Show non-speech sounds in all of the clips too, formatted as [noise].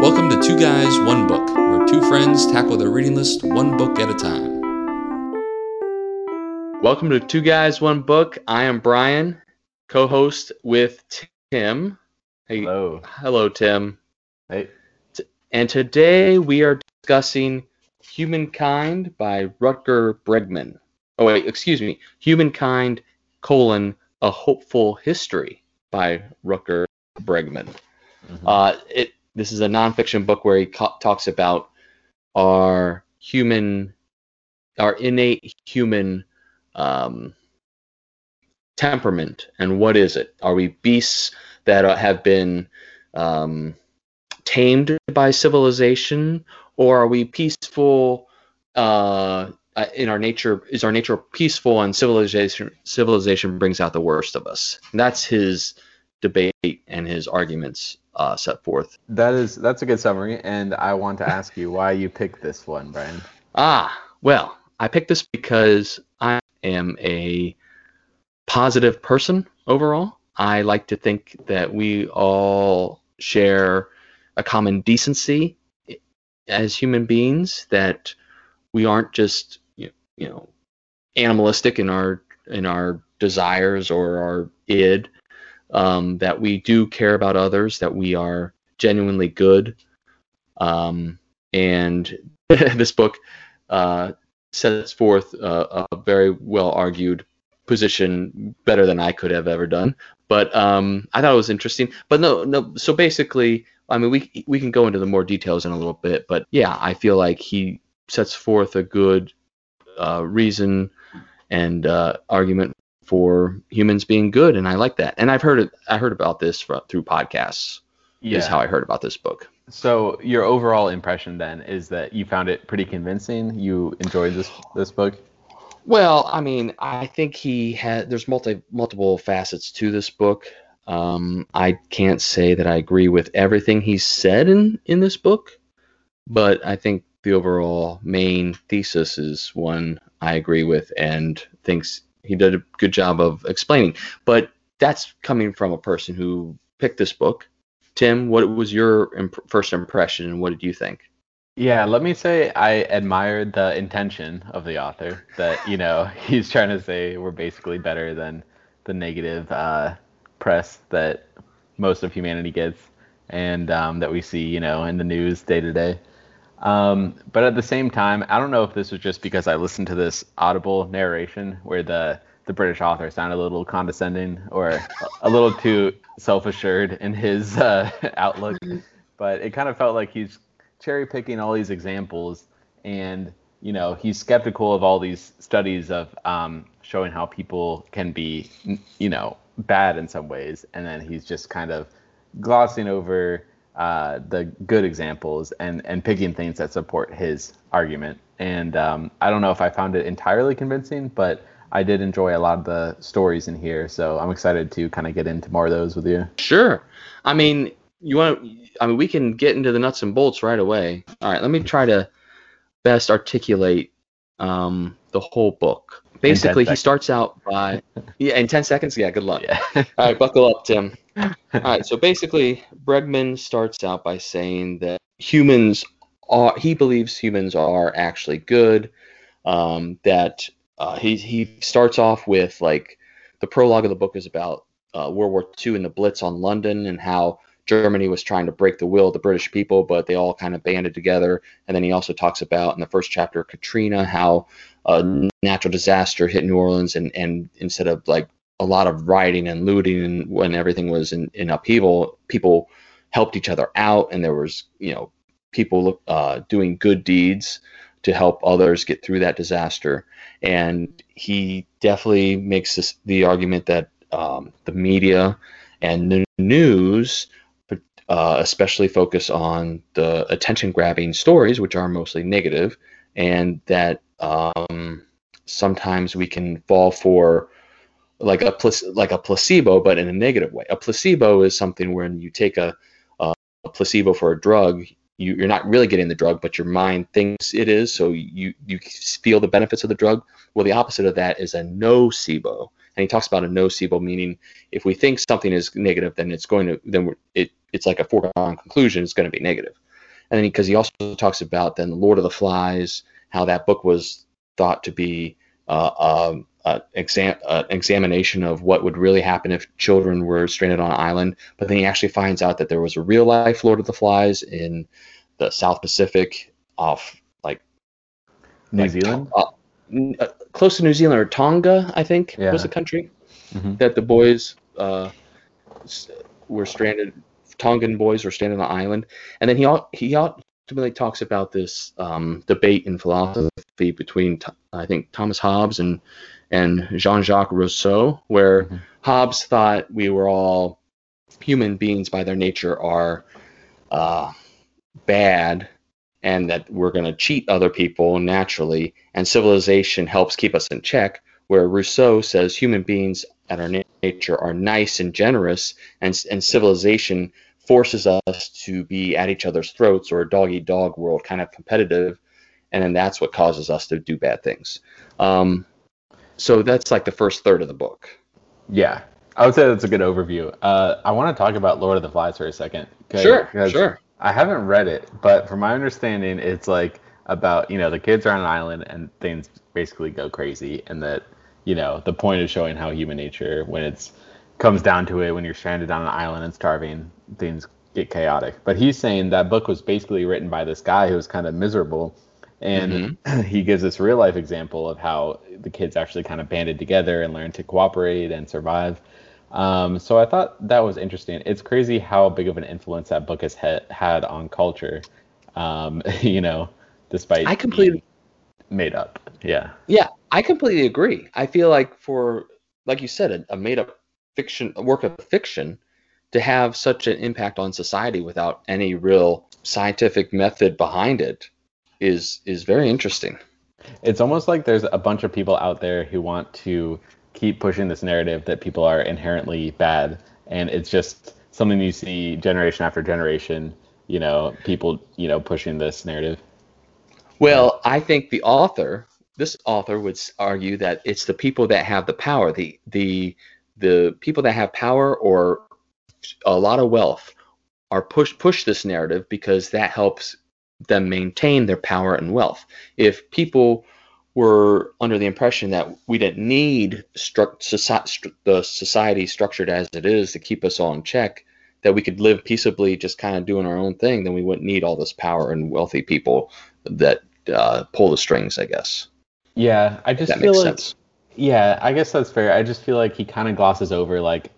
Welcome to Two Guys, One Book, where two friends tackle their reading list one book at a time. Welcome to Two Guys, One Book. I am Brian, co host with Tim. Hey, Hello. hello, Tim. Hey. And today we are discussing Humankind by Rutger Bregman. Oh, wait, excuse me. Humankind, colon, A Hopeful History by Rutger Bregman. Mhm. Uh, it this is a nonfiction book where he co- talks about our human, our innate human um, temperament and what is it? Are we beasts that have been um, tamed by civilization, or are we peaceful? Uh, in our nature, is our nature peaceful, and civilization civilization brings out the worst of us? And that's his debate and his arguments uh, set forth. That is that's a good summary, and I want to ask you why you picked this one, Brian. Ah, well, I picked this because I am a positive person overall. I like to think that we all share a common decency as human beings, that we aren't just you you know animalistic in our in our desires or our id, um, that we do care about others, that we are genuinely good. Um, and [laughs] this book uh, sets forth a, a very well argued position better than I could have ever done. But um, I thought it was interesting. But no, no. So basically, I mean, we we can go into the more details in a little bit. But yeah, I feel like he sets forth a good uh, reason and uh, argument for humans being good, and I like that. And I've heard it. I heard about this through podcasts. Is how I heard about this book. So your overall impression then is that you found it pretty convincing. You enjoyed this this book. Well, I mean, I think he had. There's multi multiple facets to this book. Um, I can't say that I agree with everything he said in in this book, but I think the overall main thesis is one I agree with and thinks he did a good job of explaining. But that's coming from a person who picked this book. Tim, what was your imp- first impression, and what did you think? Yeah, let me say I admired the intention of the author. That you know [laughs] he's trying to say we're basically better than the negative uh, press that most of humanity gets, and um, that we see you know in the news day to day. Um, but at the same time, I don't know if this was just because I listened to this audible narration where the the British author sounded a little condescending or a little too self-assured in his uh, [laughs] outlook. But it kind of felt like he's cherry picking all these examples, and you know he's skeptical of all these studies of um, showing how people can be, you know, bad in some ways, and then he's just kind of glossing over uh, the good examples and and picking things that support his argument. And um, I don't know if I found it entirely convincing, but I did enjoy a lot of the stories in here, so I'm excited to kind of get into more of those with you. Sure. I mean, you want I mean, we can get into the nuts and bolts right away. All right, let me try to best articulate um, the whole book. Basically, he starts out by, yeah, in 10 seconds? Yeah, good luck. Yeah. [laughs] All right, buckle up, Tim. All right, so basically, Bregman starts out by saying that humans are, he believes humans are actually good, um, that uh, he, he starts off with like the prologue of the book is about uh, World War II and the Blitz on London and how Germany was trying to break the will of the British people, but they all kind of banded together. And then he also talks about in the first chapter Katrina how a natural disaster hit New Orleans, and, and instead of like a lot of rioting and looting and when everything was in, in upheaval, people helped each other out, and there was you know people uh, doing good deeds to help others get through that disaster. And he definitely makes this, the argument that um, the media and the news, uh, especially focus on the attention grabbing stories, which are mostly negative, and that um, sometimes we can fall for like a like a placebo, but in a negative way. A placebo is something when you take a, a placebo for a drug, you, you're not really getting the drug, but your mind thinks it is, so you you feel the benefits of the drug. Well, the opposite of that is a nocebo, and he talks about a nocebo meaning if we think something is negative, then it's going to then it it's like a foregone conclusion. It's going to be negative. and then because he, he, also talks about then Lord of the Flies, how that book was thought to be uh, um, uh, exam- uh, examination of what would really happen if children were stranded on an island. But then he actually finds out that there was a real life Lord of the Flies in the South Pacific, off like New like, Zealand, uh, uh, close to New Zealand or Tonga, I think Yeah. was the country Mhm. that the boys uh, were stranded. Tongan boys were stranded on the island, and then he he ultimately talks about this um, debate in philosophy between I think Thomas Hobbes and and Jean-Jacques Rousseau, where Mhm. Hobbes thought we were all human beings by their nature are uh, bad and that we're going to cheat other people naturally and civilization helps keep us in check where rousseau says human beings at our na- nature are nice and generous and, and civilization forces us to be at each other's throats or a dog eat dog world kind of competitive and then that's what causes us to do bad things um, so that's like the first third of the book Yeah, I would say that's a good overview. Uh, I want to talk about Lord of the Flies for a second. because sure I haven't read it, but from my understanding, it's like about you know the kids are on an island and things basically go crazy, and that you know the point is showing how human nature, when it's comes down to it, when you're stranded on an island and starving, things get chaotic. But he's saying that book was basically written by this guy who was kind of miserable, and [clears throat] he gives this real life example of how the kids actually kind of banded together and learned to cooperate and survive. Um, so I thought that was interesting. It's crazy how big of an influence that book has ha- had on culture. Um, [laughs] you know, despite I completely- made up. Yeah. Yeah, I completely agree. I feel like for, like you said, a, a made-up fiction, a work of fiction, to have such an impact on society without any real scientific method behind it is is very interesting. It's almost like there's a bunch of people out there who want to keep pushing this narrative that people are inherently bad, and it's just something you see generation after generation. You know, people you know pushing this narrative. Well, I think the author, this author, would argue that it's the people that have the power, the the the people that have power or a lot of wealth, are push push this narrative because that helps them maintain their power and wealth. If people were under the impression that we didn't need stru- soci- the society structured as it is to keep us all in check, that we could live peaceably, just kind of doing our own thing, then we wouldn't need all this power and wealthy people that uh, pull the strings, I guess. Yeah, I just that feel makes like sense. Yeah, I guess that's fair. I just feel like he kind of glosses over like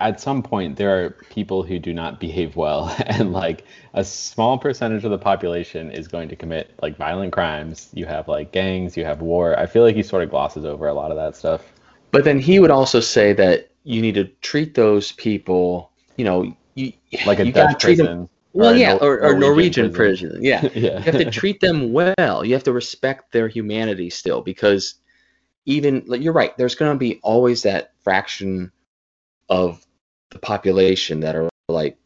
at some point there are people who do not behave well [laughs] and like a small percentage of the population is going to commit like violent crimes. You have like gangs, you have war. I feel like he sort of glosses over a lot of that stuff. But then he would also say that you need to treat those people, you know, you [sighs] Like a you Dutch treat them- prison. well, yeah, or, or Norwegian, Norwegian prison. prison. Yeah, yeah. [laughs] you have to treat them well. You have to respect their humanity still, because even like, you're right. There's going to be always that fraction of the population that are like,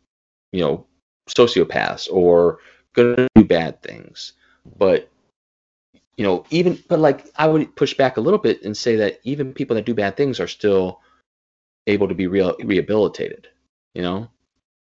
you know, sociopaths or going to do bad things. But you know, even but like I would push back a little bit and say that even people that do bad things are still able to be real rehabilitated. You know.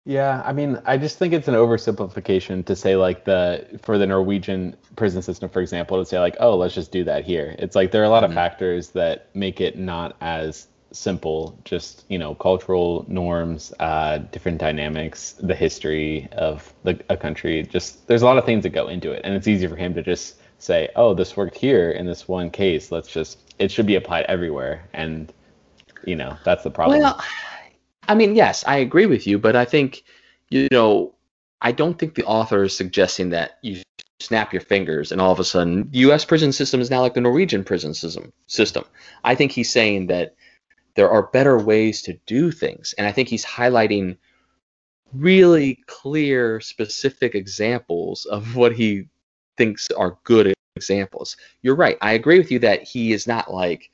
Yeah, I mean, I just think it's an oversimplification to say like the for the Norwegian prison system, for example, to say like, oh, let's just do that here. It's like there are a lot Mhm. of factors that make it not as simple. Just you know, cultural norms, uh, different dynamics, the history of the, a country. Just there's a lot of things that go into it, and it's easy for him to just say, oh, this worked here in this one case. Let's just it should be applied everywhere, and you know, that's the problem. Well, I mean, yes, I agree with you, but I think, you know, I don't think the author is suggesting that you snap your fingers and all of a sudden U.S. prison system is now like the Norwegian prison system. System. I think he's saying that there are better ways to do things, and I think he's highlighting really clear, specific examples of what he thinks are good examples. You're right. I agree with you that he is not like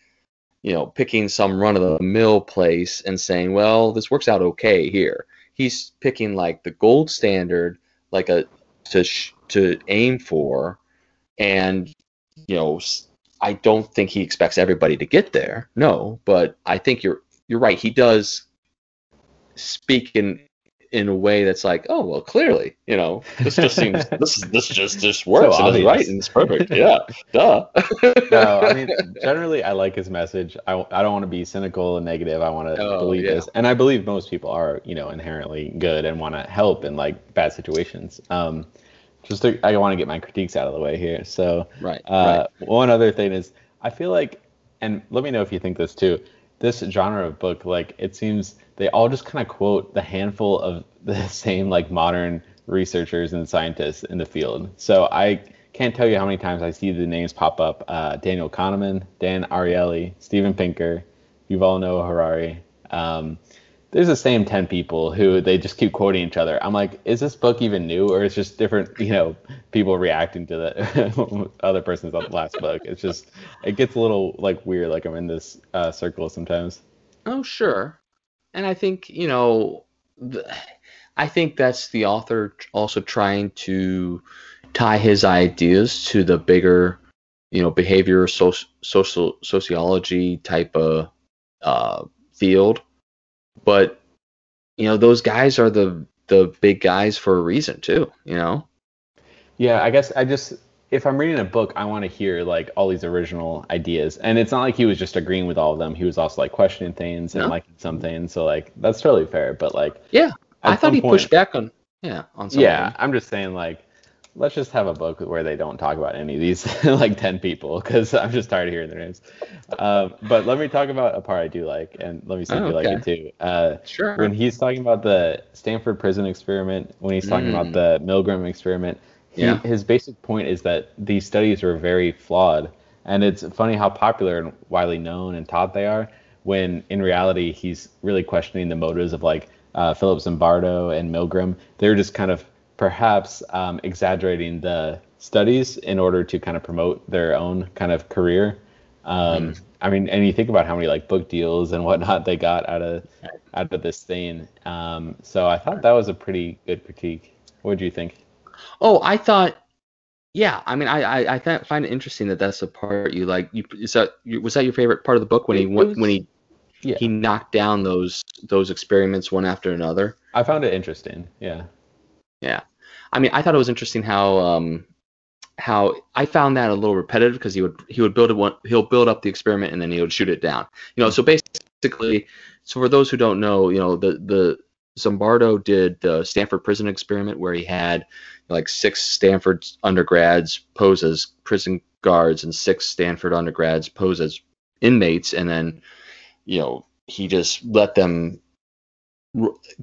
you know, picking some run of the mill place and saying, well, this works out okay here. He's picking like the gold standard, like a to sh- to aim for, and you know, I don't think he expects everybody to get there. No, but I think you're you're right. He does speak in in a way that's like, oh well, clearly, you know, this just seems [laughs] this this just just works so and right and it's perfect. [laughs] Yeah, duh. no, I mean, generally, I like his message. I, I don't want to be cynical and negative. I want to oh, believe yeah. this, and I believe most people are, you know, inherently good and want to help in like bad situations. Um, just to, I want to get my critiques out of the way here. So, right, uh, right. One other thing is, I feel like, and let me know if you think this too. This genre of book, like, it seems they all just kind of quote the handful of [laughs] the same like modern researchers and scientists in the field. So I can't tell you how many times I see the names pop up: uh, Daniel Kahneman, Dan Ariely, Steven Pinker, Yuval Noah Harari. Um, there's the same 10 people who they just keep quoting each other. I'm like, is this book even new or it's just different, [laughs] you know, people reacting to the [laughs] other person's last book. It's just, it gets a little like weird. Like I'm in this uh, circle sometimes. Oh, sure. And I think, you know, the, I think that's the author also trying to tie his ideas to the bigger, you know, behavior, social, social sociology type of uh, field but you know, those guys are the the big guys for a reason too. You know. Yeah, I guess I just if I'm reading a book, I want to hear like all these original ideas, and it's not like he was just agreeing with all of them. He was also like questioning things and no. liking some things. So like that's totally fair. But like yeah, I thought he point, pushed back on yeah on something. Yeah, I'm just saying like let's just have a book where they don't talk about any of these [laughs] like 10 people because i'm just tired of hearing their names. Um, but let me talk about a part i do like and let me see if you like it too. Uh, sure. when he's talking about the stanford prison experiment when he's talking mm. about the milgram experiment he, yeah. his basic point is that these studies are very flawed. And it's funny how popular and widely known and taught they are when in reality he's really questioning the motives of like uh, philip zimbardo and milgram. They're just kind of perhaps um, exaggerating the studies in order to kind of promote their own kind of career. Um, mm. I mean, and you think about how many like book deals and whatnot they got out of out of this thing. Um, so I thought that was a pretty good critique. What do you think? Oh, I thought, yeah. I mean, I I, I th- find it interesting that that's the part you like. You is that was that your favorite part of the book when he was, when he yeah. he knocked down those those experiments one after another? I found it interesting. Yeah. Yeah. I mean, I thought it was interesting how um, how I found that a little repetitive because he would he would build one he'll build up the experiment and then he would shoot it down. You know, so basically, so for those who don't know, you know, the the Zimbardo did the Stanford prison experiment where he had like six Stanford undergrads pose as prison guards and six Stanford undergrads pose as inmates, and then you know he just let them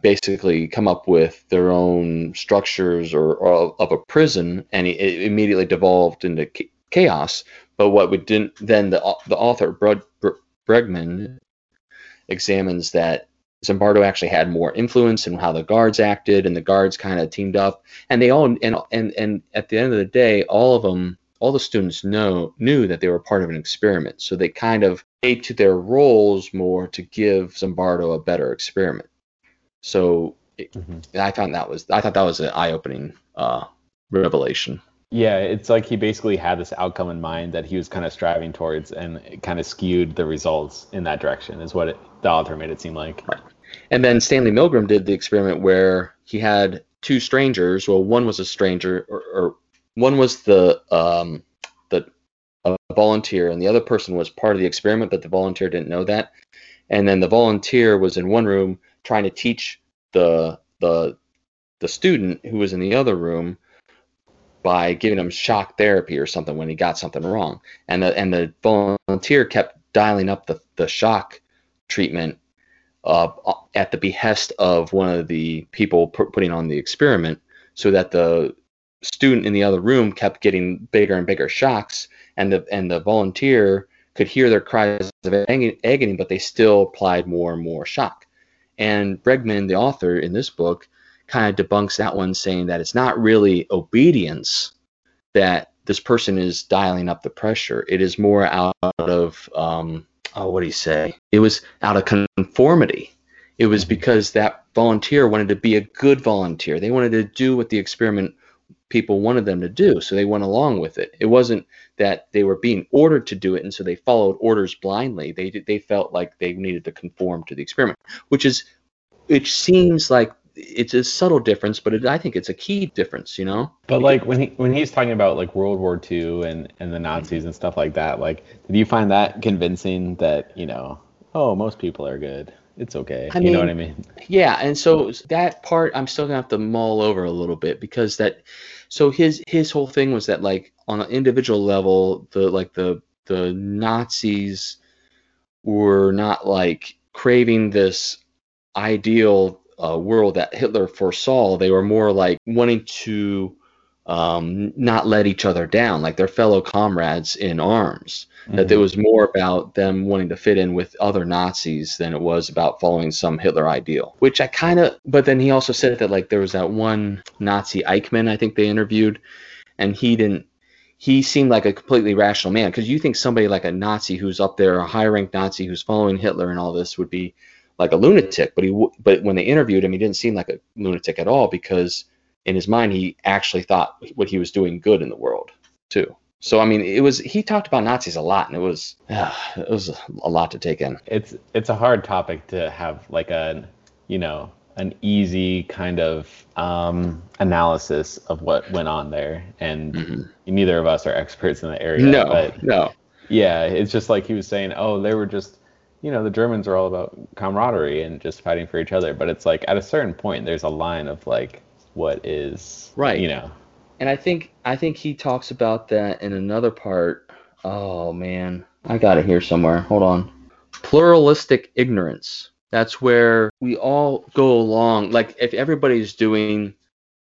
basically come up with their own structures or, or of a prison, and it immediately devolved into chaos. But what we didn't then the the author Bregman examines that Zimbardo actually had more influence in how the guards acted, and the guards kind of teamed up, and they all and and and at the end of the day, all of them, all the students know knew that they were part of an experiment, so they kind of ate to their roles more to give Zimbardo a better experiment. So mm-hmm. I found that was I thought that was an eye opening uh, revelation. Yeah, it's like he basically had this outcome in mind that he was kind of striving towards, and it kind of skewed the results in that direction. Is what it, the author made it seem like. Right. And then Stanley Milgram did the experiment where he had two strangers. Well, one was a stranger, or, or one was the um, the a volunteer, and the other person was part of the experiment, but the volunteer didn't know that. And then the volunteer was in one room trying to teach the the the student who was in the other room by giving him shock therapy or something when he got something wrong. And the and the volunteer kept dialing up the, the shock treatment uh, at the behest of one of the people pu- putting on the experiment so that the student in the other room kept getting bigger and bigger shocks and the and the volunteer could hear their cries of agony but they still applied more and more shock and Bregman, the author in this book, kind of debunks that one, saying that it's not really obedience that this person is dialing up the pressure. It is more out of, um, oh, what do you say? It was out of conformity. It was mm-hmm. because that volunteer wanted to be a good volunteer. They wanted to do what the experiment people wanted them to do, so they went along with it. It wasn't that they were being ordered to do it, and so they followed orders blindly. They they felt like they needed to conform to the experiment, which is which seems like it's a subtle difference, but it, I think it's a key difference. You know. But like when he when he's talking about like World War II and and the Nazis and stuff like that, like did you find that convincing that you know, oh, most people are good, it's okay, I you know what I mean? Yeah, and so that part I'm still gonna have to mull over a little bit because that so his his whole thing was that like on an individual level the like the the Nazis were not like craving this ideal uh, world that Hitler foresaw. They were more like wanting to um, not let each other down, like their fellow comrades in arms that it was more about them wanting to fit in with other Nazis than it was about following some Hitler ideal. Which I kind of, but then he also said that like there was that one Nazi Eichmann I think they interviewed, and he didn't. He seemed like a completely rational man because you think somebody like a Nazi who's up there, a high-ranked Nazi who's following Hitler and all this would be like a lunatic. But he, but when they interviewed him, he didn't seem like a lunatic at all because in his mind he actually thought what he was doing good in the world too. So I mean, it was he talked about Nazis a lot, and it was [sighs] it was a lot to take in. it's it's a hard topic to have like a you know an easy kind of um, analysis of what went on there and Mhm. neither of us are experts in the area No, but no, yeah it's just like he was saying oh they were just you know the germans are all about camaraderie and just fighting for each other but it's like at a certain point there's a line of like what is Right. you know and I think I think he talks about that in another part. Oh man, I got it here somewhere. Hold on. Pluralistic ignorance. That's where we all go along. Like if everybody's doing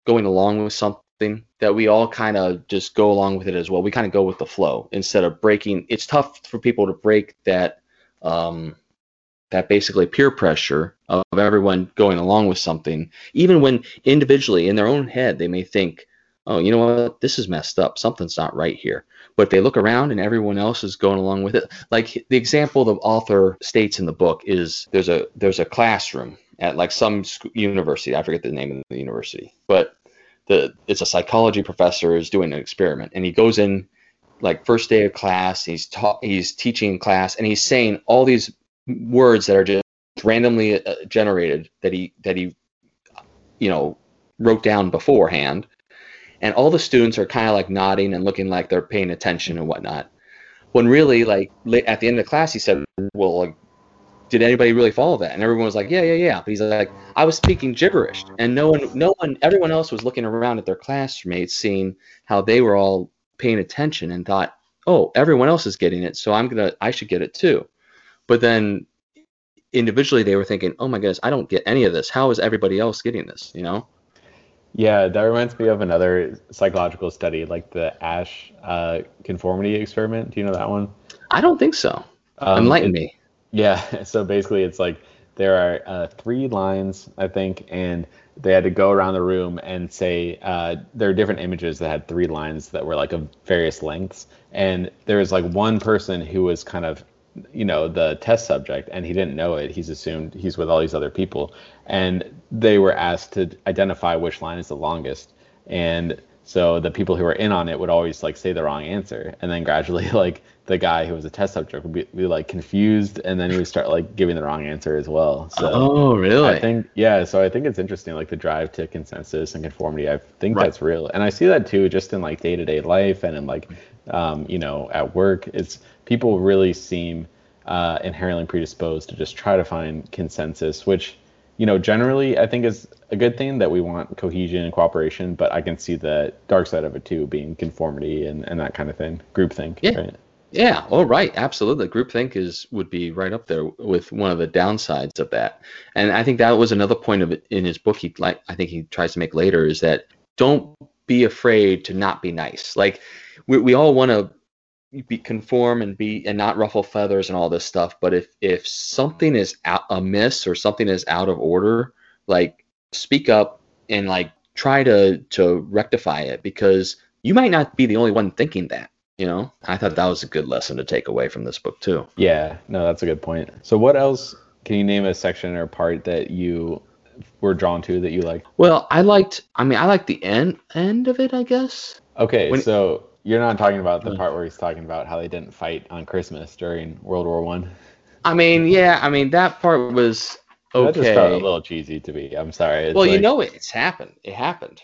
going along with something, that we all kind of just go along with it as well. We kind of go with the flow instead of breaking. It's tough for people to break that um, that basically peer pressure of everyone going along with something, even when individually in their own head they may think, "Oh, you know what? This is messed up. Something's not right here." But they look around and everyone else is going along with it. Like the example the author states in the book is there's a there's a classroom at like some university. I forget the name of the university, but the it's a psychology professor is doing an experiment and he goes in like first day of class he's taught he's teaching class and he's saying all these words that are just randomly uh, generated that he that he you know wrote down beforehand. And all the students are kind of like nodding and looking like they're paying attention and whatnot. When really like at the end of the class he said well like did anybody really follow that? And everyone was like yeah yeah yeah. But he's like i was speaking gibberish. And no one no one everyone else was looking around at their classmates seeing how they were all paying attention and thought oh everyone else is getting it so i'm gonna i should get it too but then individually they were thinking oh my goodness i don't get any of this how is everybody else getting this you know Yeah, that reminds me of another psychological study, like the Asch uh, conformity experiment. Do you know that one? i don't think so Um, enlighten it- me Yeah, [laughs] so basically it's like there are uh, three lines, I think, and they had to go around the room and say uh, there are different images that had three lines that were like of various lengths. And there was like one person who was kind of, you know, the test subject, and he didn't know it. He's assumed he's with all these other people. And they were asked to identify which line is the longest. And so the people who were in on it would always like say the wrong answer, and then gradually [laughs] like the guy who was a test subject would be, be like confused, and then he would start like giving the wrong answer as well. So oh really I think yeah, so I think it's interesting like the drive to consensus and conformity. I think Right. that's real, and I see that too just in like day to day life and in like um, you know at work. It's people really seem uh, inherently predisposed to just try to find consensus, which you know generally I think is a good thing that we want cohesion and cooperation. But I can see the dark side of it too, being conformity and, and that kind of thing, groupthink. Yeah. Right? Yeah, oh right, absolutely. Groupthink is would be right up there with one of the downsides of that. And I think that was another point of it in his book he like I think he tries to make later is that don't be afraid to not be nice. Like we we all want to be conform and be and not ruffle feathers and all this stuff, but if if something is out, amiss or something is out of order, like speak up and like try to to rectify it because you might not be the only one thinking that you know i thought that was a good lesson to take away from this book too Yeah, no, that's a good point. So, what else can you name a section or part that you were drawn to that you like? well i liked i mean i liked the end end of it i guess Okay, When- so you're not talking about the part where he's talking about how they didn't fight on Christmas during World War One. i mean yeah i mean that part was okay. That just felt a little cheesy to me. I'm sorry. It's Well, you know it. It's happened. It happened.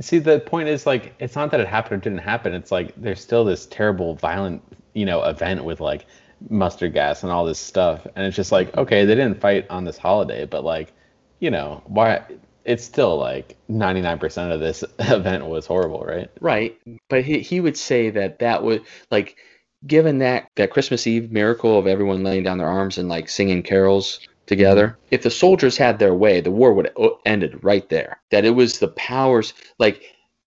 See, the point is like it's not that it happened or didn't happen. It's like there's still this terrible, violent, you know, event with like mustard gas and all this stuff, and it's just like mm-hmm. okay, they didn't fight on this holiday, but like, you know, why? It's still like 99% of this [laughs] event was horrible, right? Right. But he he would say that that would like given that that Christmas Eve miracle of everyone laying down their arms and like singing carols together, if the soldiers had their way, the war would have ended right there. That it was the powers like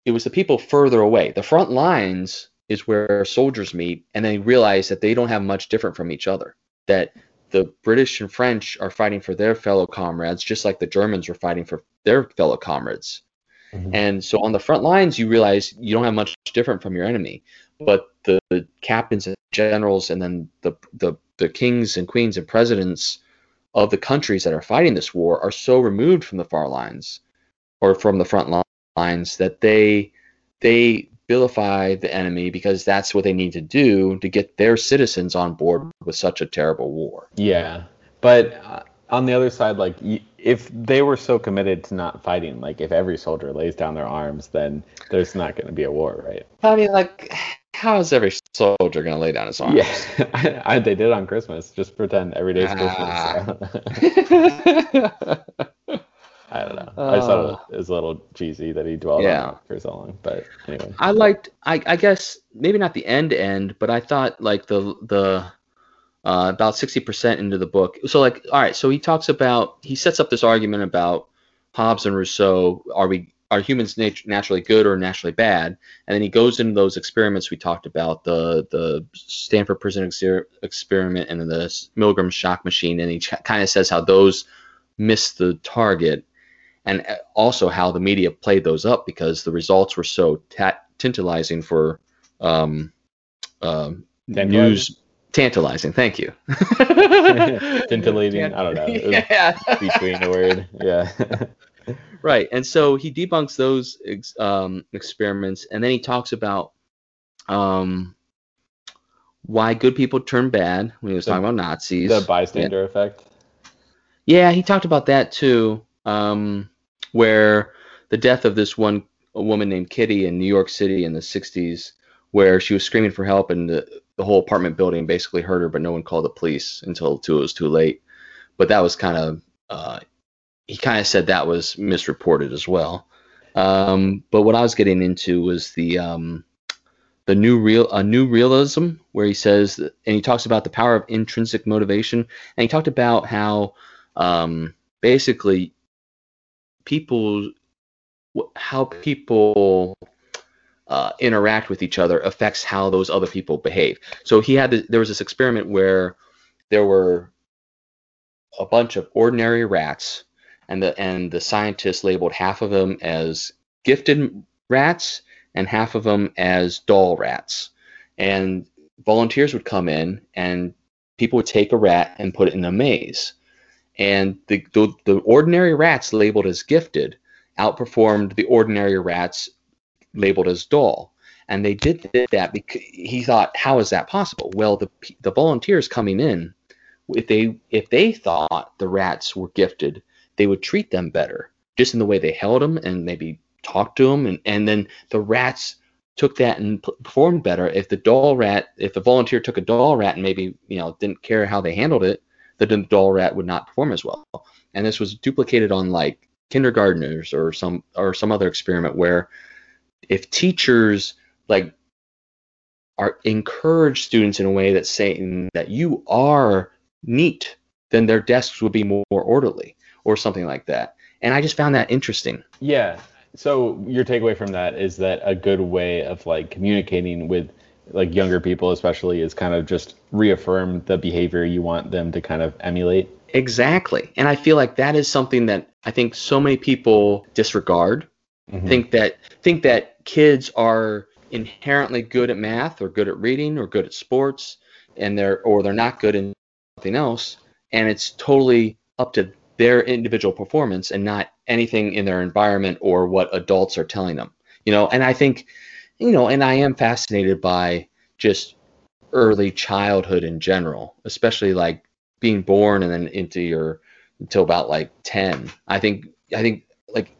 it was the people further away. The front lines is where soldiers meet and they realize that they don't have much different from each other. That the British and French are fighting for their fellow comrades just like the Germans were fighting for their fellow comrades. Mm-hmm. And so on the front lines, you realize you don't have much different from your enemy. But the, the captains and generals, and then the, the the kings and queens and presidents of the countries that are fighting this war are so removed from the far lines or from the front lines that they they vilify the enemy because that's what they need to do to get their citizens on board with such a terrible war. Yeah, but uh, on the other side, like if they were so committed to not fighting, like if every soldier lays down their arms, then there's not going to be a war, right? I mean, like, how is every soldier going to lay down his arms? Yeah, [laughs] I, they did on Christmas. Just pretend every day's Ah. Christmas. [laughs] [laughs] I. I just thought Uh. it was a little cheesy that he dwelled Yeah. on it for so long. But anyway, I liked I, I guess maybe not the end end, but I thought like the the uh, about sixty percent into the book. So like all right, so he talks about he sets up this argument about Hobbes and Rousseau. Are we are humans nat- naturally good or naturally bad? And then he goes into those experiments we talked about the the Stanford prison exer- experiment and the Milgram shock machine, and he ch- kind of says how those missed the target and uh, also how the media played those up because the results were so ta- tantalizing for um, Tantalizing? news. Tantalizing, thank you. [laughs] tantalizing. I don't know. [laughs] Yeah. between the word, yeah. [laughs] right, and so he debunks those ex- um, experiments, and then he talks about um, why good people turn bad when he was The- talking about Nazis. the bystander effect. Yeah, he talked about that too, um, where the death of this one woman named Kitty in New York City in the 60s, where she was screaming for help and the, the whole apartment building basically heard her, but no one called the police until it was too late. But that was kind of, uh, he kind of said that was misreported as well. Um, but what I was getting into was the um, the new real a new realism where he says and he talks about the power of intrinsic motivation and he talked about how um, basically people how people uh, interact with each other affects how those other people behave. So he had th- there was this experiment where there were a bunch of ordinary rats and the and the scientists labeled half of them as gifted rats and half of them as dull rats. And volunteers would come in and people would take a rat and put it in a maze and the, the, the ordinary rats labeled as gifted outperformed the ordinary rats labeled as dull. And they did that because he thought how is that possible? Well the, the volunteers coming in if they if they thought the rats were gifted they would treat them better just in the way they held them and maybe talked to them and, and then the rats took that and performed better. If the dull rat if the volunteer took a dull rat and maybe you know didn't care how they handled it the doll rat would not perform as well. And this was duplicated on like kindergartners or some or some other experiment where if teachers like are encourage students in a way that's saying that you are neat then their desks would be more, more orderly or something like that. And i just found that interesting. Yeah. So your takeaway from that is that a good way of like communicating with like younger people especially is kind of just reaffirm the behavior you want them to kind of emulate. exactly and i feel like that is something that i think so many people disregard Mhm. think that think that kids are inherently good at math or good at reading or good at sports and they're or they're not good in something else and it's totally up to their individual performance and not anything in their environment or what adults are telling them you know and i think you know and i am fascinated by just early childhood in general especially like being born and then into your until about like 10. I think I think like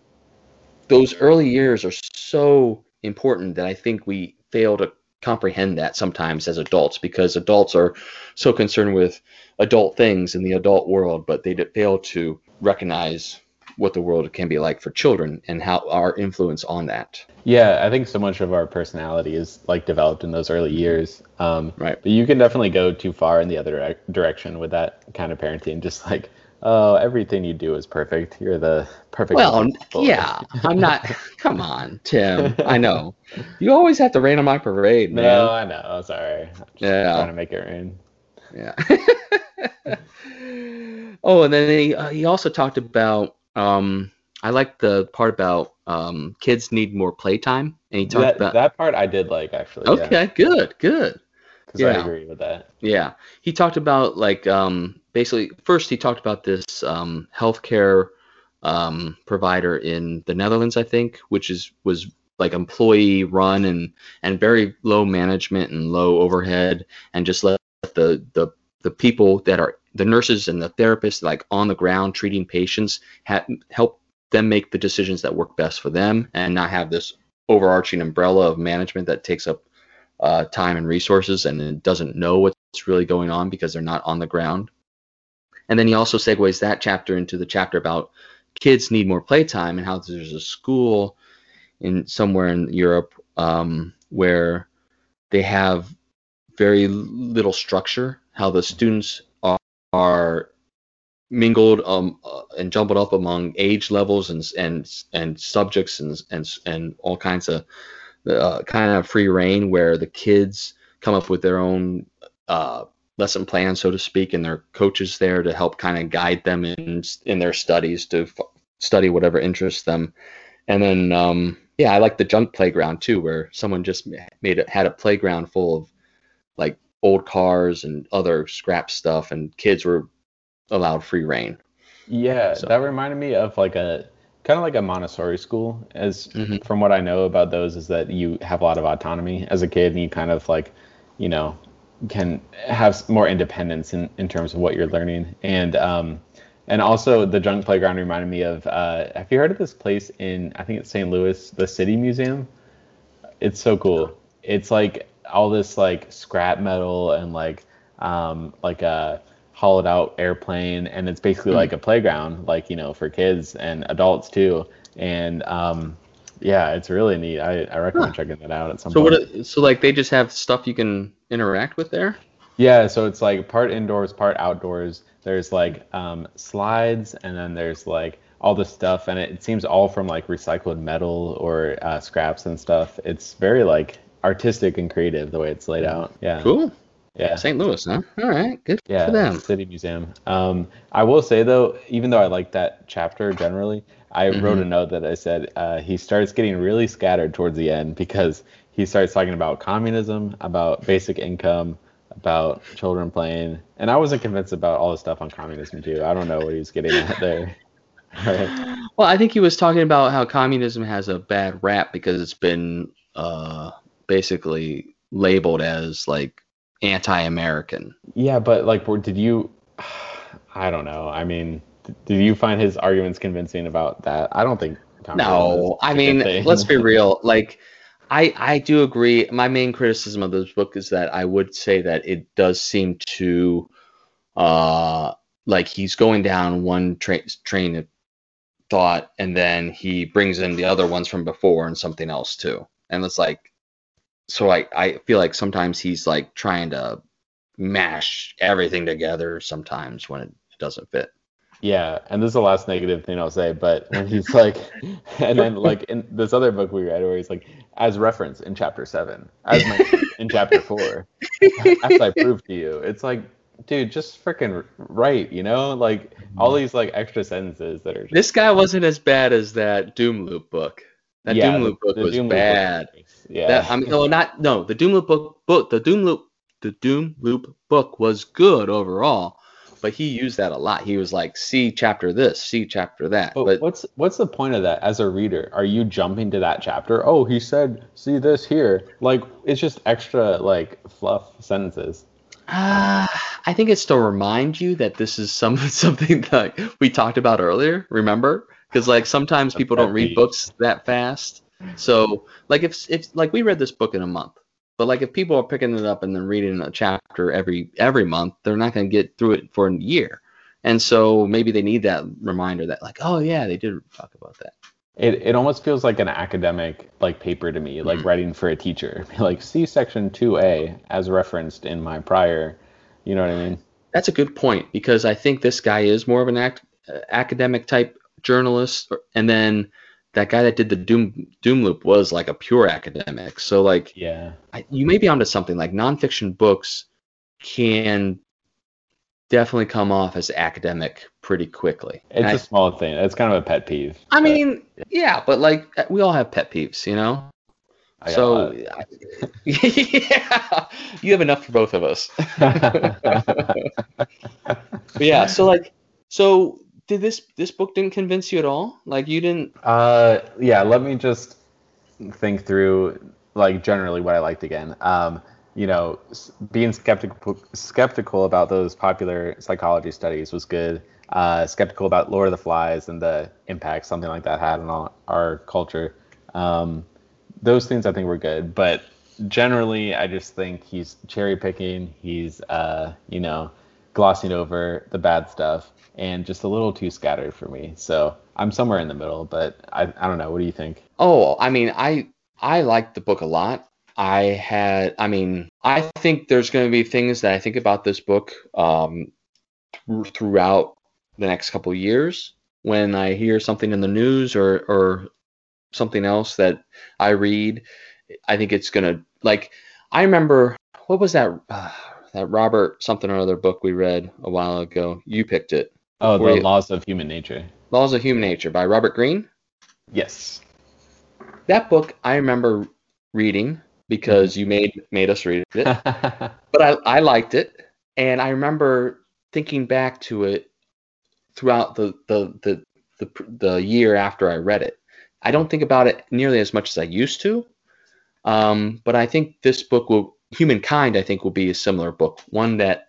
those early years are so important that I think we fail to comprehend that sometimes as adults because adults are so concerned with adult things in the adult world, but they fail to recognize what the world can be like for children and how our influence on that. Yeah, I think so much of our personality is like developed in those early years. Um, Right. But you can definitely go too far in the other direc- direction with that kind of parenting. Just like, oh, everything you do is perfect. You're the perfect. Well, example." yeah, I'm not. [laughs] come on, Tim. I know. You always have to rain on my parade, man. No, I know. Sorry. I'm just Yeah. Trying to make it rain. Yeah. [laughs] oh, and then he uh, he also talked about um I like the part about um kids need more playtime, and he talked That, about that part I did like actually. okay, good, good. Because I yeah. agree with that. Yeah, he talked about like um, basically first he talked about this um, healthcare um, provider in the Netherlands, I think, which is was like employee run and and very low management and low overhead, and just let the the the people that are the nurses and the therapists like on the ground treating patients ha- help them make the decisions that work best for them and not have this overarching umbrella of management that takes up uh, time and resources and doesn't know what's really going on because they're not on the ground. And then he also segues that chapter into the chapter about kids need more playtime and how there's a school in somewhere in Europe um, where they have very little structure, how the students are, mingled um, uh, and jumbled up among age levels and and and subjects and and and all kinds of uh, kind of free rein where the kids come up with their own uh, lesson plan, so to speak, and their coaches there to help kind of guide them in in their studies to f- study whatever interests them. And then, um, yeah, I like the junk playground too, where someone just made it had a playground full of like old cars and other scrap stuff, and kids were allowed free rein. Yeah, So- that reminded me of like a kind of like a Montessori school. As Mhm. from what I know about those, is that you have a lot of autonomy as a kid, and you kind of like, you know, can have more independence in, in terms of what you're learning. And um, and also the junk playground reminded me of. Uh, have you heard of this place in I think it's St. Louis, the City Museum? It's so cool. It's like all this like scrap metal and like um like a hollowed out airplane and it's basically Hmm. like a playground like you know for kids and adults too and um yeah it's really neat i, I recommend Huh. checking that out at some So point what? So like they just have stuff you can interact with there. yeah so it's like part indoors part outdoors there's like um slides and then there's like all this stuff and it, it seems all from like recycled metal or uh, scraps and stuff it's very like artistic and creative the way it's laid out yeah Cool. yeah St. Louis, huh? All right, good yeah, for them. City Museum. Um, I will say though, even though I like that chapter generally, I wrote Mm-hmm. a note that I said uh, he starts getting really scattered towards the end because he starts talking about communism, about basic income, about children playing, and I wasn't convinced about all the stuff on communism too. I don't know what he was getting at there. [laughs] Right. Well, I think he was talking about how communism has a bad rap because it's been uh, basically labeled as like anti-American. Yeah, but like, did you? [sighs] I don't know. I mean, did you find his arguments convincing about that? I don't think. No, I mean, let's be [laughs] real. Like, I I do agree. My main criticism of this book is that I would say that it does seem to, uh, like he's going down one train train of thought, and then he brings in the other ones from before and something else too. And it's like, so I I feel like sometimes he's like trying to mash everything together. Sometimes when it doesn't fit. Yeah, and this is the last negative thing I'll say, but when he's like, [laughs] and then like in this other book we read where he's like, as reference in chapter seven, as mentioned in chapter four, [laughs] as I proved to you, it's like, dude, just freaking write, you know, like all mm-hmm. these like extra sentences that are just, This guy wasn't as bad as that Doom Loop book. That Yeah, Doom Loop book was Doom book bad. yeah, That, I mean, no, not no. The Doom Loop book, book, the Doom Loop, the Doom Loop book was good overall, but he used that a lot. He was like, "See chapter this, see chapter that." But, But what's what's the point of that as a reader? Are you jumping to that chapter? Oh, he said, see this here. Like it's just extra like fluff sentences. Uh, I think it's to remind you that this is some [laughs] something that we talked about earlier. Remember, because like sometimes people don't read books that fast. So like if if like we read this book in a month, but like if people are picking it up and then reading a chapter every every month, they're not going to get through it for a year. And so maybe they need that reminder that like, oh yeah, they did talk about that. It it almost feels like an academic like paper to me, like Mhm. writing for a teacher. [laughs] Like see section two A as referenced in my prior. You know what I mean? That's a good point because I think this guy is more of an act, uh, academic type journalist, and then that guy that did the Doom Doom Loop was like a pure academic. So like Yeah. I, you may be onto something. Like nonfiction books can definitely come off as academic pretty quickly. And It's I, a small thing. It's kind of a pet peeve. I but mean, yeah, but like we all have pet peeves, you know. I so [laughs] yeah, you have enough for both of us. [laughs] [laughs] But yeah, so like, so did this this book didn't convince you at all? Like you didn't? Uh, yeah, let me just think through like generally what I liked again. Um, you know, being skeptical skeptical about those popular psychology studies was good. Uh, skeptical about Lord of the Flies and the impact something like that had on our culture. Um, those things I think were good, but generally I just think he's cherry picking. He's uh, you know glossing over the bad stuff and just a little too scattered for me. So I'm somewhere in the middle, but I, I don't know. What do you think? Oh, I mean, I I liked the book a lot. I had, I mean, I think there's going to be things that I think about this book um, th- throughout the next couple years when I hear something in the news or or something else that I read. I think it's gonna like. I remember what was that uh, [sighs] that Robert something or other book we read a while ago. You picked it, Oh, the you- laws of human nature. Laws of Human Nature by Robert Greene. Yes. That book I remember reading because you made made us read it. [laughs] but I, I liked it and i remember thinking back to it throughout the the, the the the year after i read it i don't think about it nearly as much as i used to um, but i think this book will humankind i think will be a similar book one that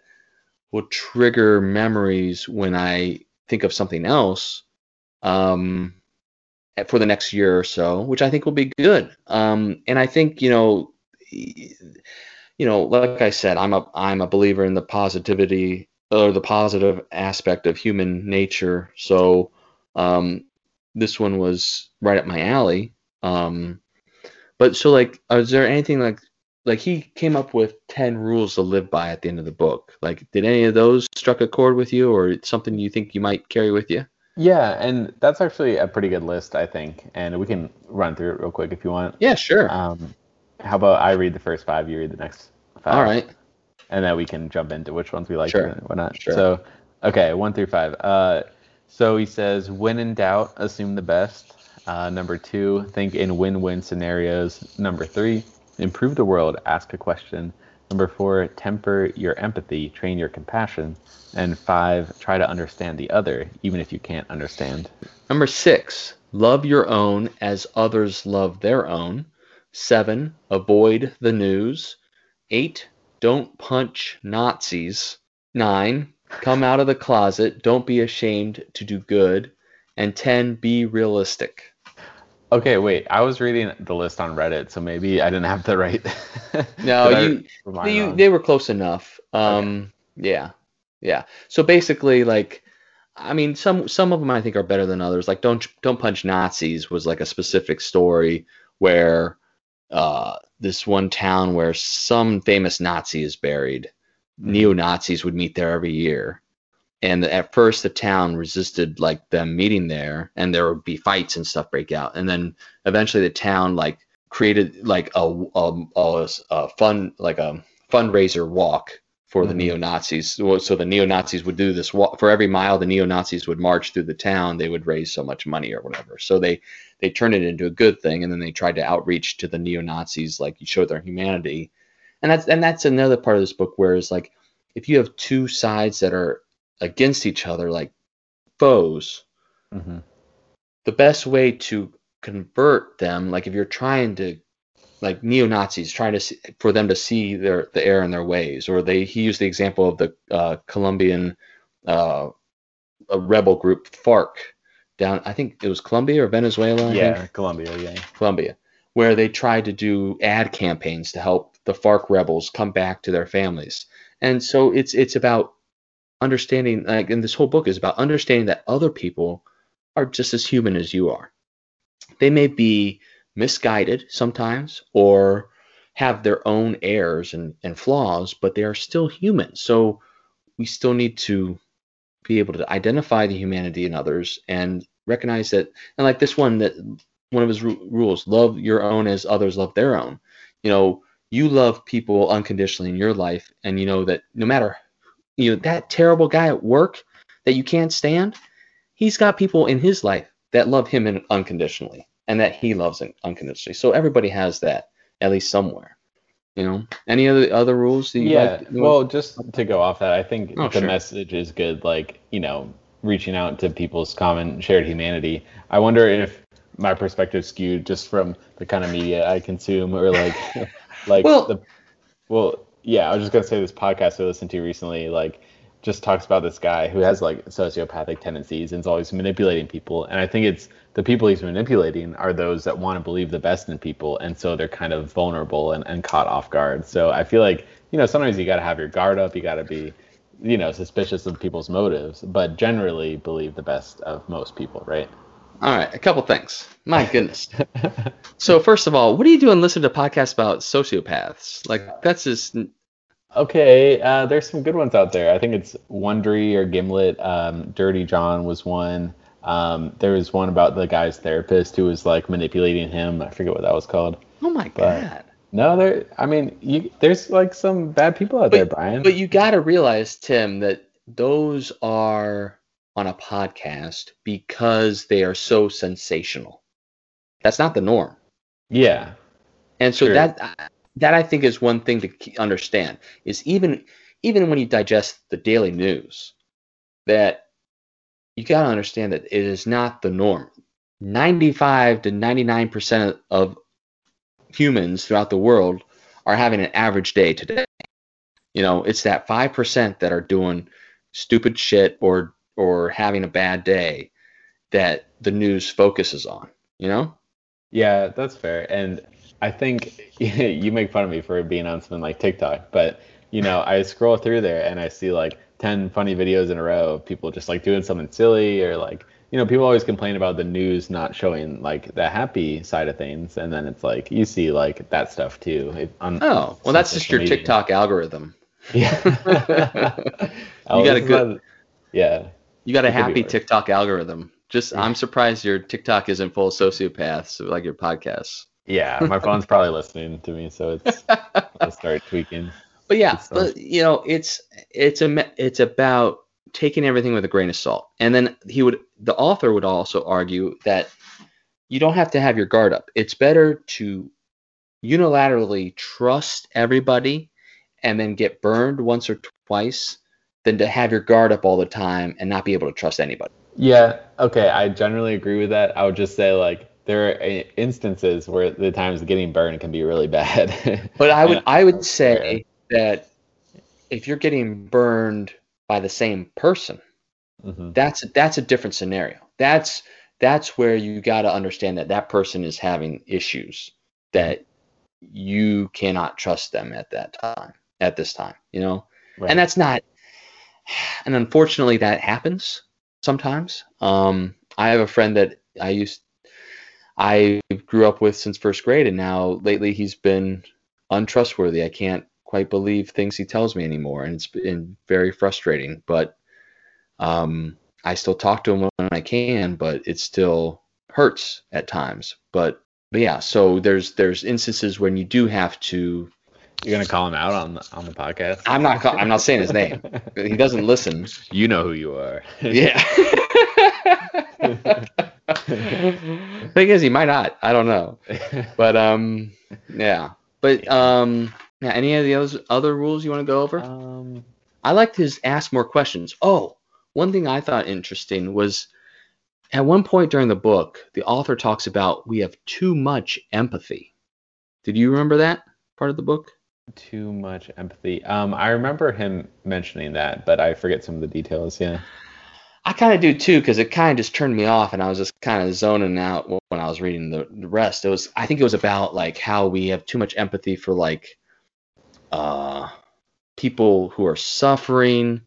will trigger memories when i think of something else um, for the next year or so which i think will be good um, and i think you know you know, like I said, I'm a I'm a believer in the positivity or the positive aspect of human nature. So um, this one was right up my alley. Um, but so like, is there anything like like he came up with ten rules to live by at the end of the book? Like, did any of those struck a chord with you, or it's something you think you might carry with you? Yeah, and that's actually a pretty good list, I think. And we can run through it real quick if you want. Yeah, sure. Um, how about I read the first five, you read the next five? All right. and then we can jump into which ones we like Sure. and what not. Sure. So, okay, one through five. Uh, so he says, when in doubt, assume the best. Uh, number two, think in win-win scenarios. Number three, improve the world, ask a question. Number four, temper your empathy, train your compassion. And five, try to understand the other, even if you can't understand. Number six, love your own as others love their own. Seven, avoid the news. Eight, don't punch Nazis. Nine, come out of the closet. Don't be ashamed to do good. And ten, be realistic. Okay, wait. I was reading the list on Reddit, so maybe I didn't have the right. [laughs] No, you, you they were close enough. Um, yeah, yeah. So basically, like, I mean, some some of them I think are better than others. Like, don't don't punch Nazis was like a specific story where uh, this one town where some famous Nazi is buried. Neo Nazis would meet there every year, and at first the town resisted like them meeting there, and there would be fights and stuff break out, and then eventually the town like created like a a, a, a fun like a fundraiser walk for the Mhm. neo Nazis. So so the neo Nazis would do this walk for every mile the neo Nazis would march through the town. They would raise so much money or whatever. So they they turned it into a good thing, and then they tried to outreach to the neo Nazis, like you show their humanity, and that's and that's another part of this book where it's like if you have two sides that are against each other, like foes, Mhm. the best way to convert them, like if you're trying to like neo Nazis trying to see, for them to see their the error in their ways, or they he used the example of the uh, Colombian uh, a rebel group FARC down I think it was Colombia or Venezuela. Yeah, Colombia. Yeah. Colombia, where they tried to do ad campaigns to help the FARC rebels come back to their families. And so it's it's about understanding like and this whole book is about understanding that other people are just as human as you are. They may be misguided sometimes or have their own errors and, and flaws, but they are still human. So we still need to be able to identify the humanity in others and recognize that and like this one that one of his ru- rules love your own as others love their own you know you love people unconditionally in your life and you know that no matter you know that terrible guy at work that you can't stand he's got people in his life that love him unconditionally and that he loves unconditionally. So everybody has that at least somewhere you know? Any other other rules that you yeah. like well just to go off that i think Oh, the sure. message is good like you know reaching out to people's common shared humanity. I wonder if my perspective skewed just from the kind of media i consume or like [laughs] like Well- the well yeah i was just to say this podcast i listened to recently like just talks about this guy who has like sociopathic tendencies and is always manipulating people and i think it's the people he's manipulating are those that want to believe the best in people and so they're kind of vulnerable and, and caught off guard. So i feel like you know sometimes you got to have your guard up you got to be you know suspicious of people's motives but generally believe the best of most people right? All right a couple things. My goodness. So first of all, what are you doing listening to podcasts about sociopaths? Like that's just Okay, uh, there's some good ones out there. I think it's Wondery or Gimlet. Um, Dirty John was one. Um, there was one about the guy's therapist who was like manipulating him. I forget what that was called. oh my But- god. No, there. I mean, you, there's like some bad people out there, Brian. but you got to realize, Tim, that those are on a podcast because they are so sensational. That's not the norm, yeah, and so Sure. that that I think is one thing to understand is even even when you digest the daily news, that you got to understand that it is not the norm. 95 to 99% of humans throughout the world are having an average day today. You know, it's that 5% that are doing stupid shit or or having a bad day that the news focuses on, you know? yeah, that's fair. And I think [laughs] you make fun of me for being on something like TikTok, but you know, I scroll through there and I see like 10 funny videos in a row of people just like doing something silly or like, you know, people always complain about the news not showing like the happy side of things. And then it's like, you see like that stuff too. It, on, Oh, well that's just your media. TikTok algorithm. Yeah. [laughs] [laughs] You got a good- not- yeah. You got a It could be happy. TikTok algorithm. Just Yeah. I'm surprised your TikTok isn't full of sociopaths like your podcasts. Yeah. My phone's [laughs] probably listening to me. So it's, I'll start tweaking. [laughs] But yeah, but you know, it's it's a it's about taking everything with a grain of salt. And then he would the author would also argue that you don't have to have your guard up. It's better to unilaterally trust everybody and then get burned once or twice than to have your guard up all the time and not be able to trust anybody. Yeah, okay, I generally agree with that. I would just say like there are uh, instances where the times getting burned can be really bad. [laughs] But I would I would say that if you're getting burned by the same person, Mhm. that's that's a different scenario. That's that's where you got to understand that that person is having issues that you cannot trust them at that time at this time, you know. Right. And that's not and unfortunately that happens sometimes. Um I have a friend that I used I grew up with since first grade and now lately he's been untrustworthy. I can't quite believe things he tells me anymore and it's been very frustrating, but um I still talk to him when I can, but it still hurts at times. But but yeah, so there's there's instances when you do have to You're gonna call him out on the, on the podcast. I'm not ca- I'm not saying his name. He doesn't listen. [laughs] you know who you are. Yeah. [laughs] [laughs] [laughs] Thing is, he might not. I don't know. But um, yeah. But um, yeah. Any of the other other rules you want to go over? um, I liked his ask more questions. Oh, one thing I thought interesting was at one point during the book, the author talks about we have too much empathy. Did you remember that part of the book? Too much empathy. Um, I remember him mentioning that, but I forget some of the details. Yeah. I kind of do too, because it kind of just turned me off, and I was just kind of zoning out when I was reading the, the rest. It was, I think, it was about like how we have too much empathy for like, uh, people who are suffering,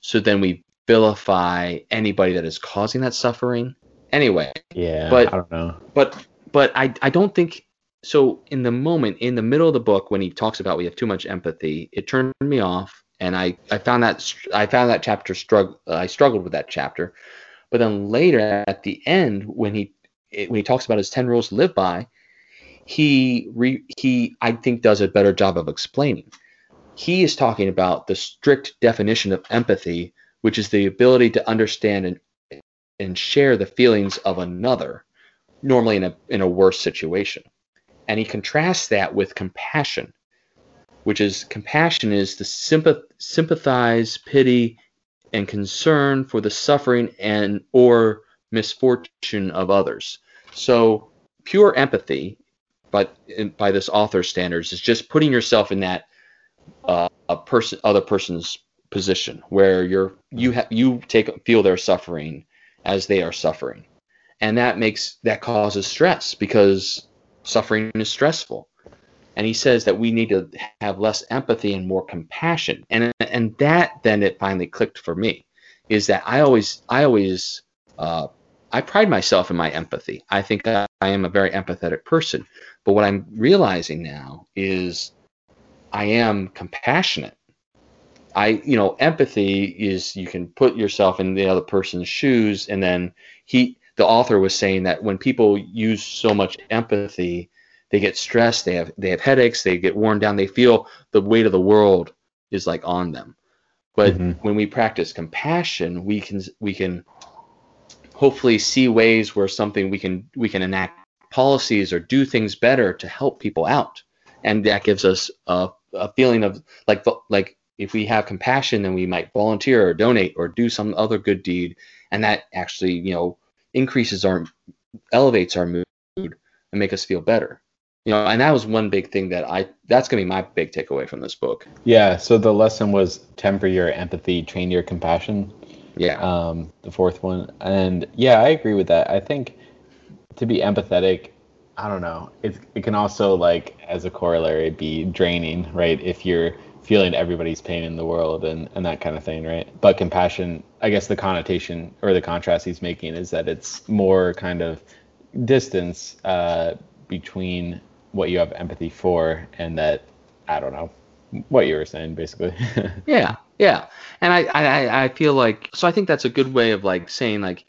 so then we vilify anybody that is causing that suffering. Anyway, Yeah. But- I don't know. but but I I don't think so. In the moment, in the middle of the book, when he talks about we have too much empathy, it turned me off, and I I found that I found that chapter struggle. I struggled with that chapter, but then later at the end, when he when he talks about his ten rules to live by, he re, he I think does a better job of explaining. He is talking about the strict definition of empathy, which is the ability to understand and and share the feelings of another normally in a in a worse situation. And he contrasts that with compassion, which is compassion is to sympath, sympathize, pity, and concern for the suffering and or misfortune of others. So pure empathy, but by this author's standards, is just putting yourself in that uh, person other person's position where you're you have you take feel their suffering as they are suffering and that makes that causes stress because suffering is stressful and he says that we need to have less empathy and more compassion. And and that then it finally clicked for me is that i always i always uh, i pride myself in my empathy. I think I, I am a very empathetic person. But what i'm realizing now is i am compassionate. I you know empathy is you can put yourself in the other person's shoes. And then he the author was saying that when people use so much empathy, they get stressed, they have they have headaches, they get worn down, they feel the weight of the world is like on them. But Mhm. when we practice compassion, we can we can hopefully see ways where something we can we can enact policies or do things better to help people out, and that gives us a, a feeling of like like if we have compassion, then we might volunteer or donate or do some other good deed, and that actually you know increases our elevates our mood and make us feel better you know and that was one big thing that i that's going to be my big takeaway from this book Yeah. So the lesson was temper your empathy, train your compassion. yeah um, the fourth one. And yeah, I agree with that. I think to be empathetic, I don't know. It it can also like as a corollary be draining, right? If you're feeling everybody's pain in the world and and that kind of thing, right? But compassion, I guess the connotation or the contrast he's making is that it's more kind of distance uh, between what you have empathy for and that I don't know what you were saying basically. [laughs] yeah yeah and I, I i feel like so i think that's a good way of like saying like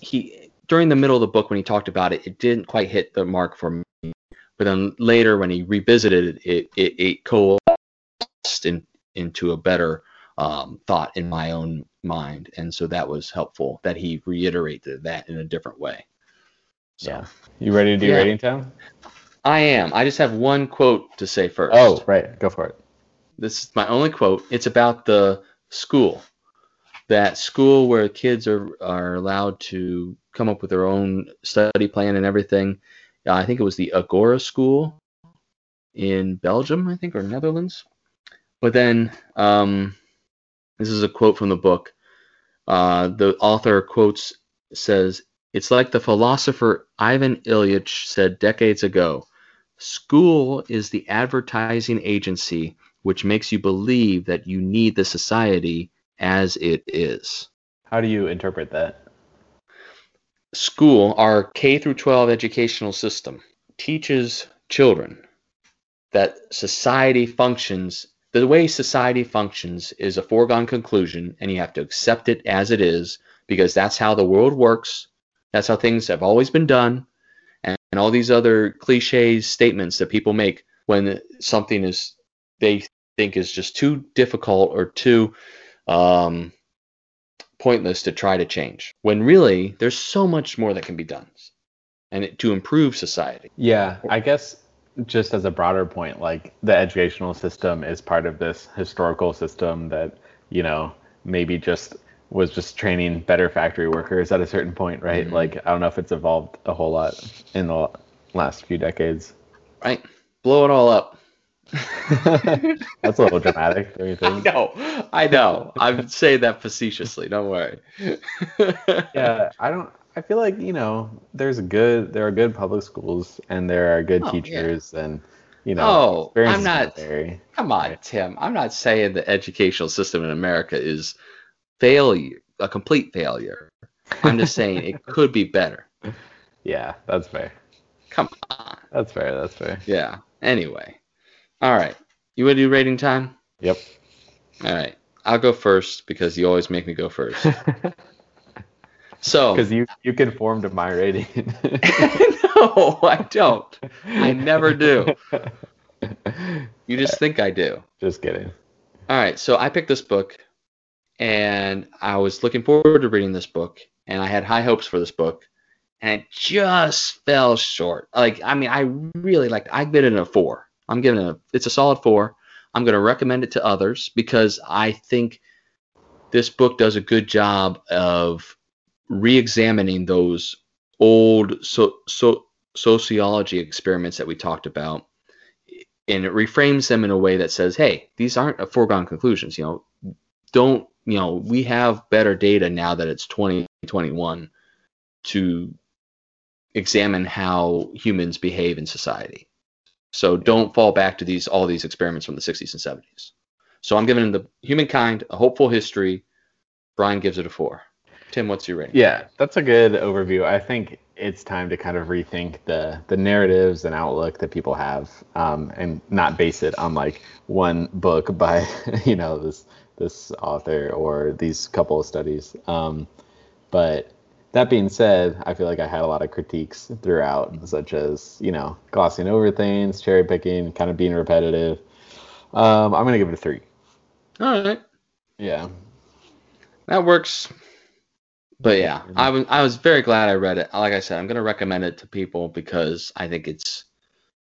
he during the middle of the book when he talked about it it didn't quite hit the mark for me but then later when he revisited it it it, it coalesced in, into a better um, thought in my own mind and so that was helpful that he reiterated that in a different way so yeah. You ready to do Yeah. rating time? I am i just have one quote to say first Oh, right. Go for it. this is my only quote. It's about the school, that school where kids are are allowed to come up with their own study plan and everything. Uh, I think it was the Agora School in Belgium, I think, or Netherlands. But then um, this is a quote from the book. Uh, the author quotes says, "It's like the philosopher Ivan Illich said decades ago." School is the advertising agency which makes you believe that you need the society as it is. How do you interpret that? School, our K through 12 educational system, teaches children that society functions the way society functions is a foregone conclusion and you have to accept it as it is because that's how the world works that's how things have always been done and, all these other cliches statements that people make when something is they think is just too difficult or too um, pointless to try to change when really there's so much more that can be done and it, to improve society. Yeah, I guess just as a broader point, like the educational system is part of this historical system that, you know, maybe just was just training better factory workers at a certain point, right? Mhm. Like, I don't know if it's evolved a whole lot in the last few decades. right blow it all up. [laughs] That's a little dramatic, don't you [laughs] I know, I know. I'm saying that facetiously. Don't worry. [laughs] Yeah, I don't. I feel like you know, there's a good, there are good public schools, and there are good Oh, yeah. teachers, and you know, Oh, I'm not- Come on, Tim. I'm not saying the educational system in America is failure, a complete failure. I'm just saying it [laughs] could be better. Yeah, that's fair. Come on. That's fair. That's fair. Yeah. Anyway. All right. You want to do rating time? Yep. All right. I'll go first because you always make me go first. [laughs] So, Because you you conform to my rating. [laughs] no, I don't. I never do. You just think I do. Just kidding. All right, so I picked this book, and I was looking forward to reading this book, and I had high hopes for this book, and it just fell short. Like, I mean, I really liked. I give it a four. I'm giving it a. It's a solid four. I'm going to recommend it to others because I think this book does a good job of re-examining those old so, so sociology experiments that we talked about and it reframes them in a way that says, "Hey, these aren't foregone conclusions. You know, don't you know? We have better data now that it's 2021 to examine how humans behave in society. So don't fall back to these all these experiments from the 60s and 70s. So I'm giving the humankind a hopeful history. Brian gives it a four. Tim, what's your rating? Yeah, that's a good overview. I think it's time to kind of rethink the the narratives and outlook that people have, um, and not base it on like one book by [laughs] you know this this author or these couple of studies. Um, but that being said, I feel like I had a lot of critiques throughout, such as you know glossing over things, cherry picking, kind of being repetitive. Um, I'm gonna give it a three. All right. Yeah, That works. But yeah, I was I was very glad I read it. Like I said, I'm gonna recommend it to people because I think it's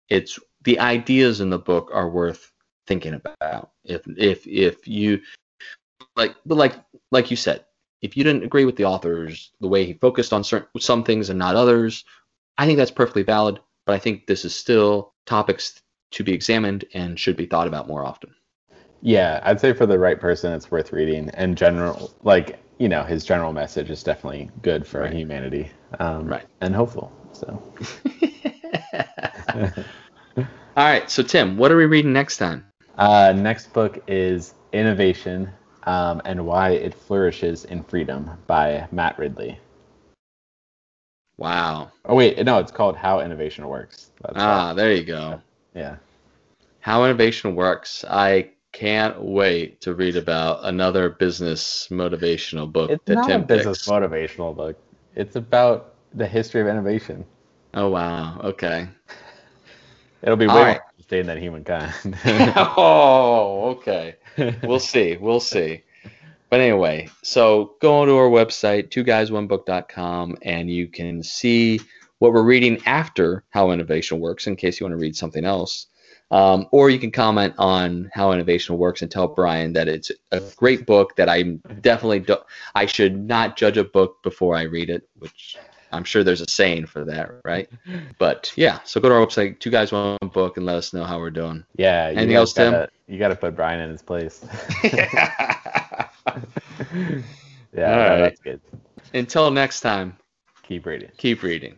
it's the ideas in the book are worth thinking about. If if if you like but like like you said, if you didn't agree with the authors, the way he focused on certain some things and not others, I think that's perfectly valid. But I think this is still topics to be examined and should be thought about more often. Yeah, I'd say for the right person, it's worth reading. And general, like you know, his general message is definitely good for Right. humanity, um, Right. and hopeful. So, [laughs] [laughs] All right, so Tim, what are we reading next time? uh, next book is Innovation um, and Why It Flourishes in Freedom by Matt Ridley. Wow. Oh wait, no, it's called How Innovation Works. That's Ah, there you go. yeah. How innovation works. I can't wait to read about another business motivational book It's that not Tim a business picks. motivational book. It's about the history of innovation. Oh wow. Okay. [laughs] It'll be way All more right. interesting than humankind. [laughs] oh, okay. We'll see. We'll see. But anyway, so go onto our website, two guysonebook.com, and you can see what we're reading after How Innovation Works in case you want to read something else. Um, or you can comment on How Innovation Works and tell Brian that it's a great book that I definitely do, I should not judge a book before I read it, which I'm sure there's a saying for that, right? But yeah, so go to our website, two guys one book, and let us know how we're doing. yeah. You Anything else, Tim? gotta, You got to put Brian in his place. [laughs] [laughs] yeah, All right. that's good. Until next time, Keep reading. keep reading.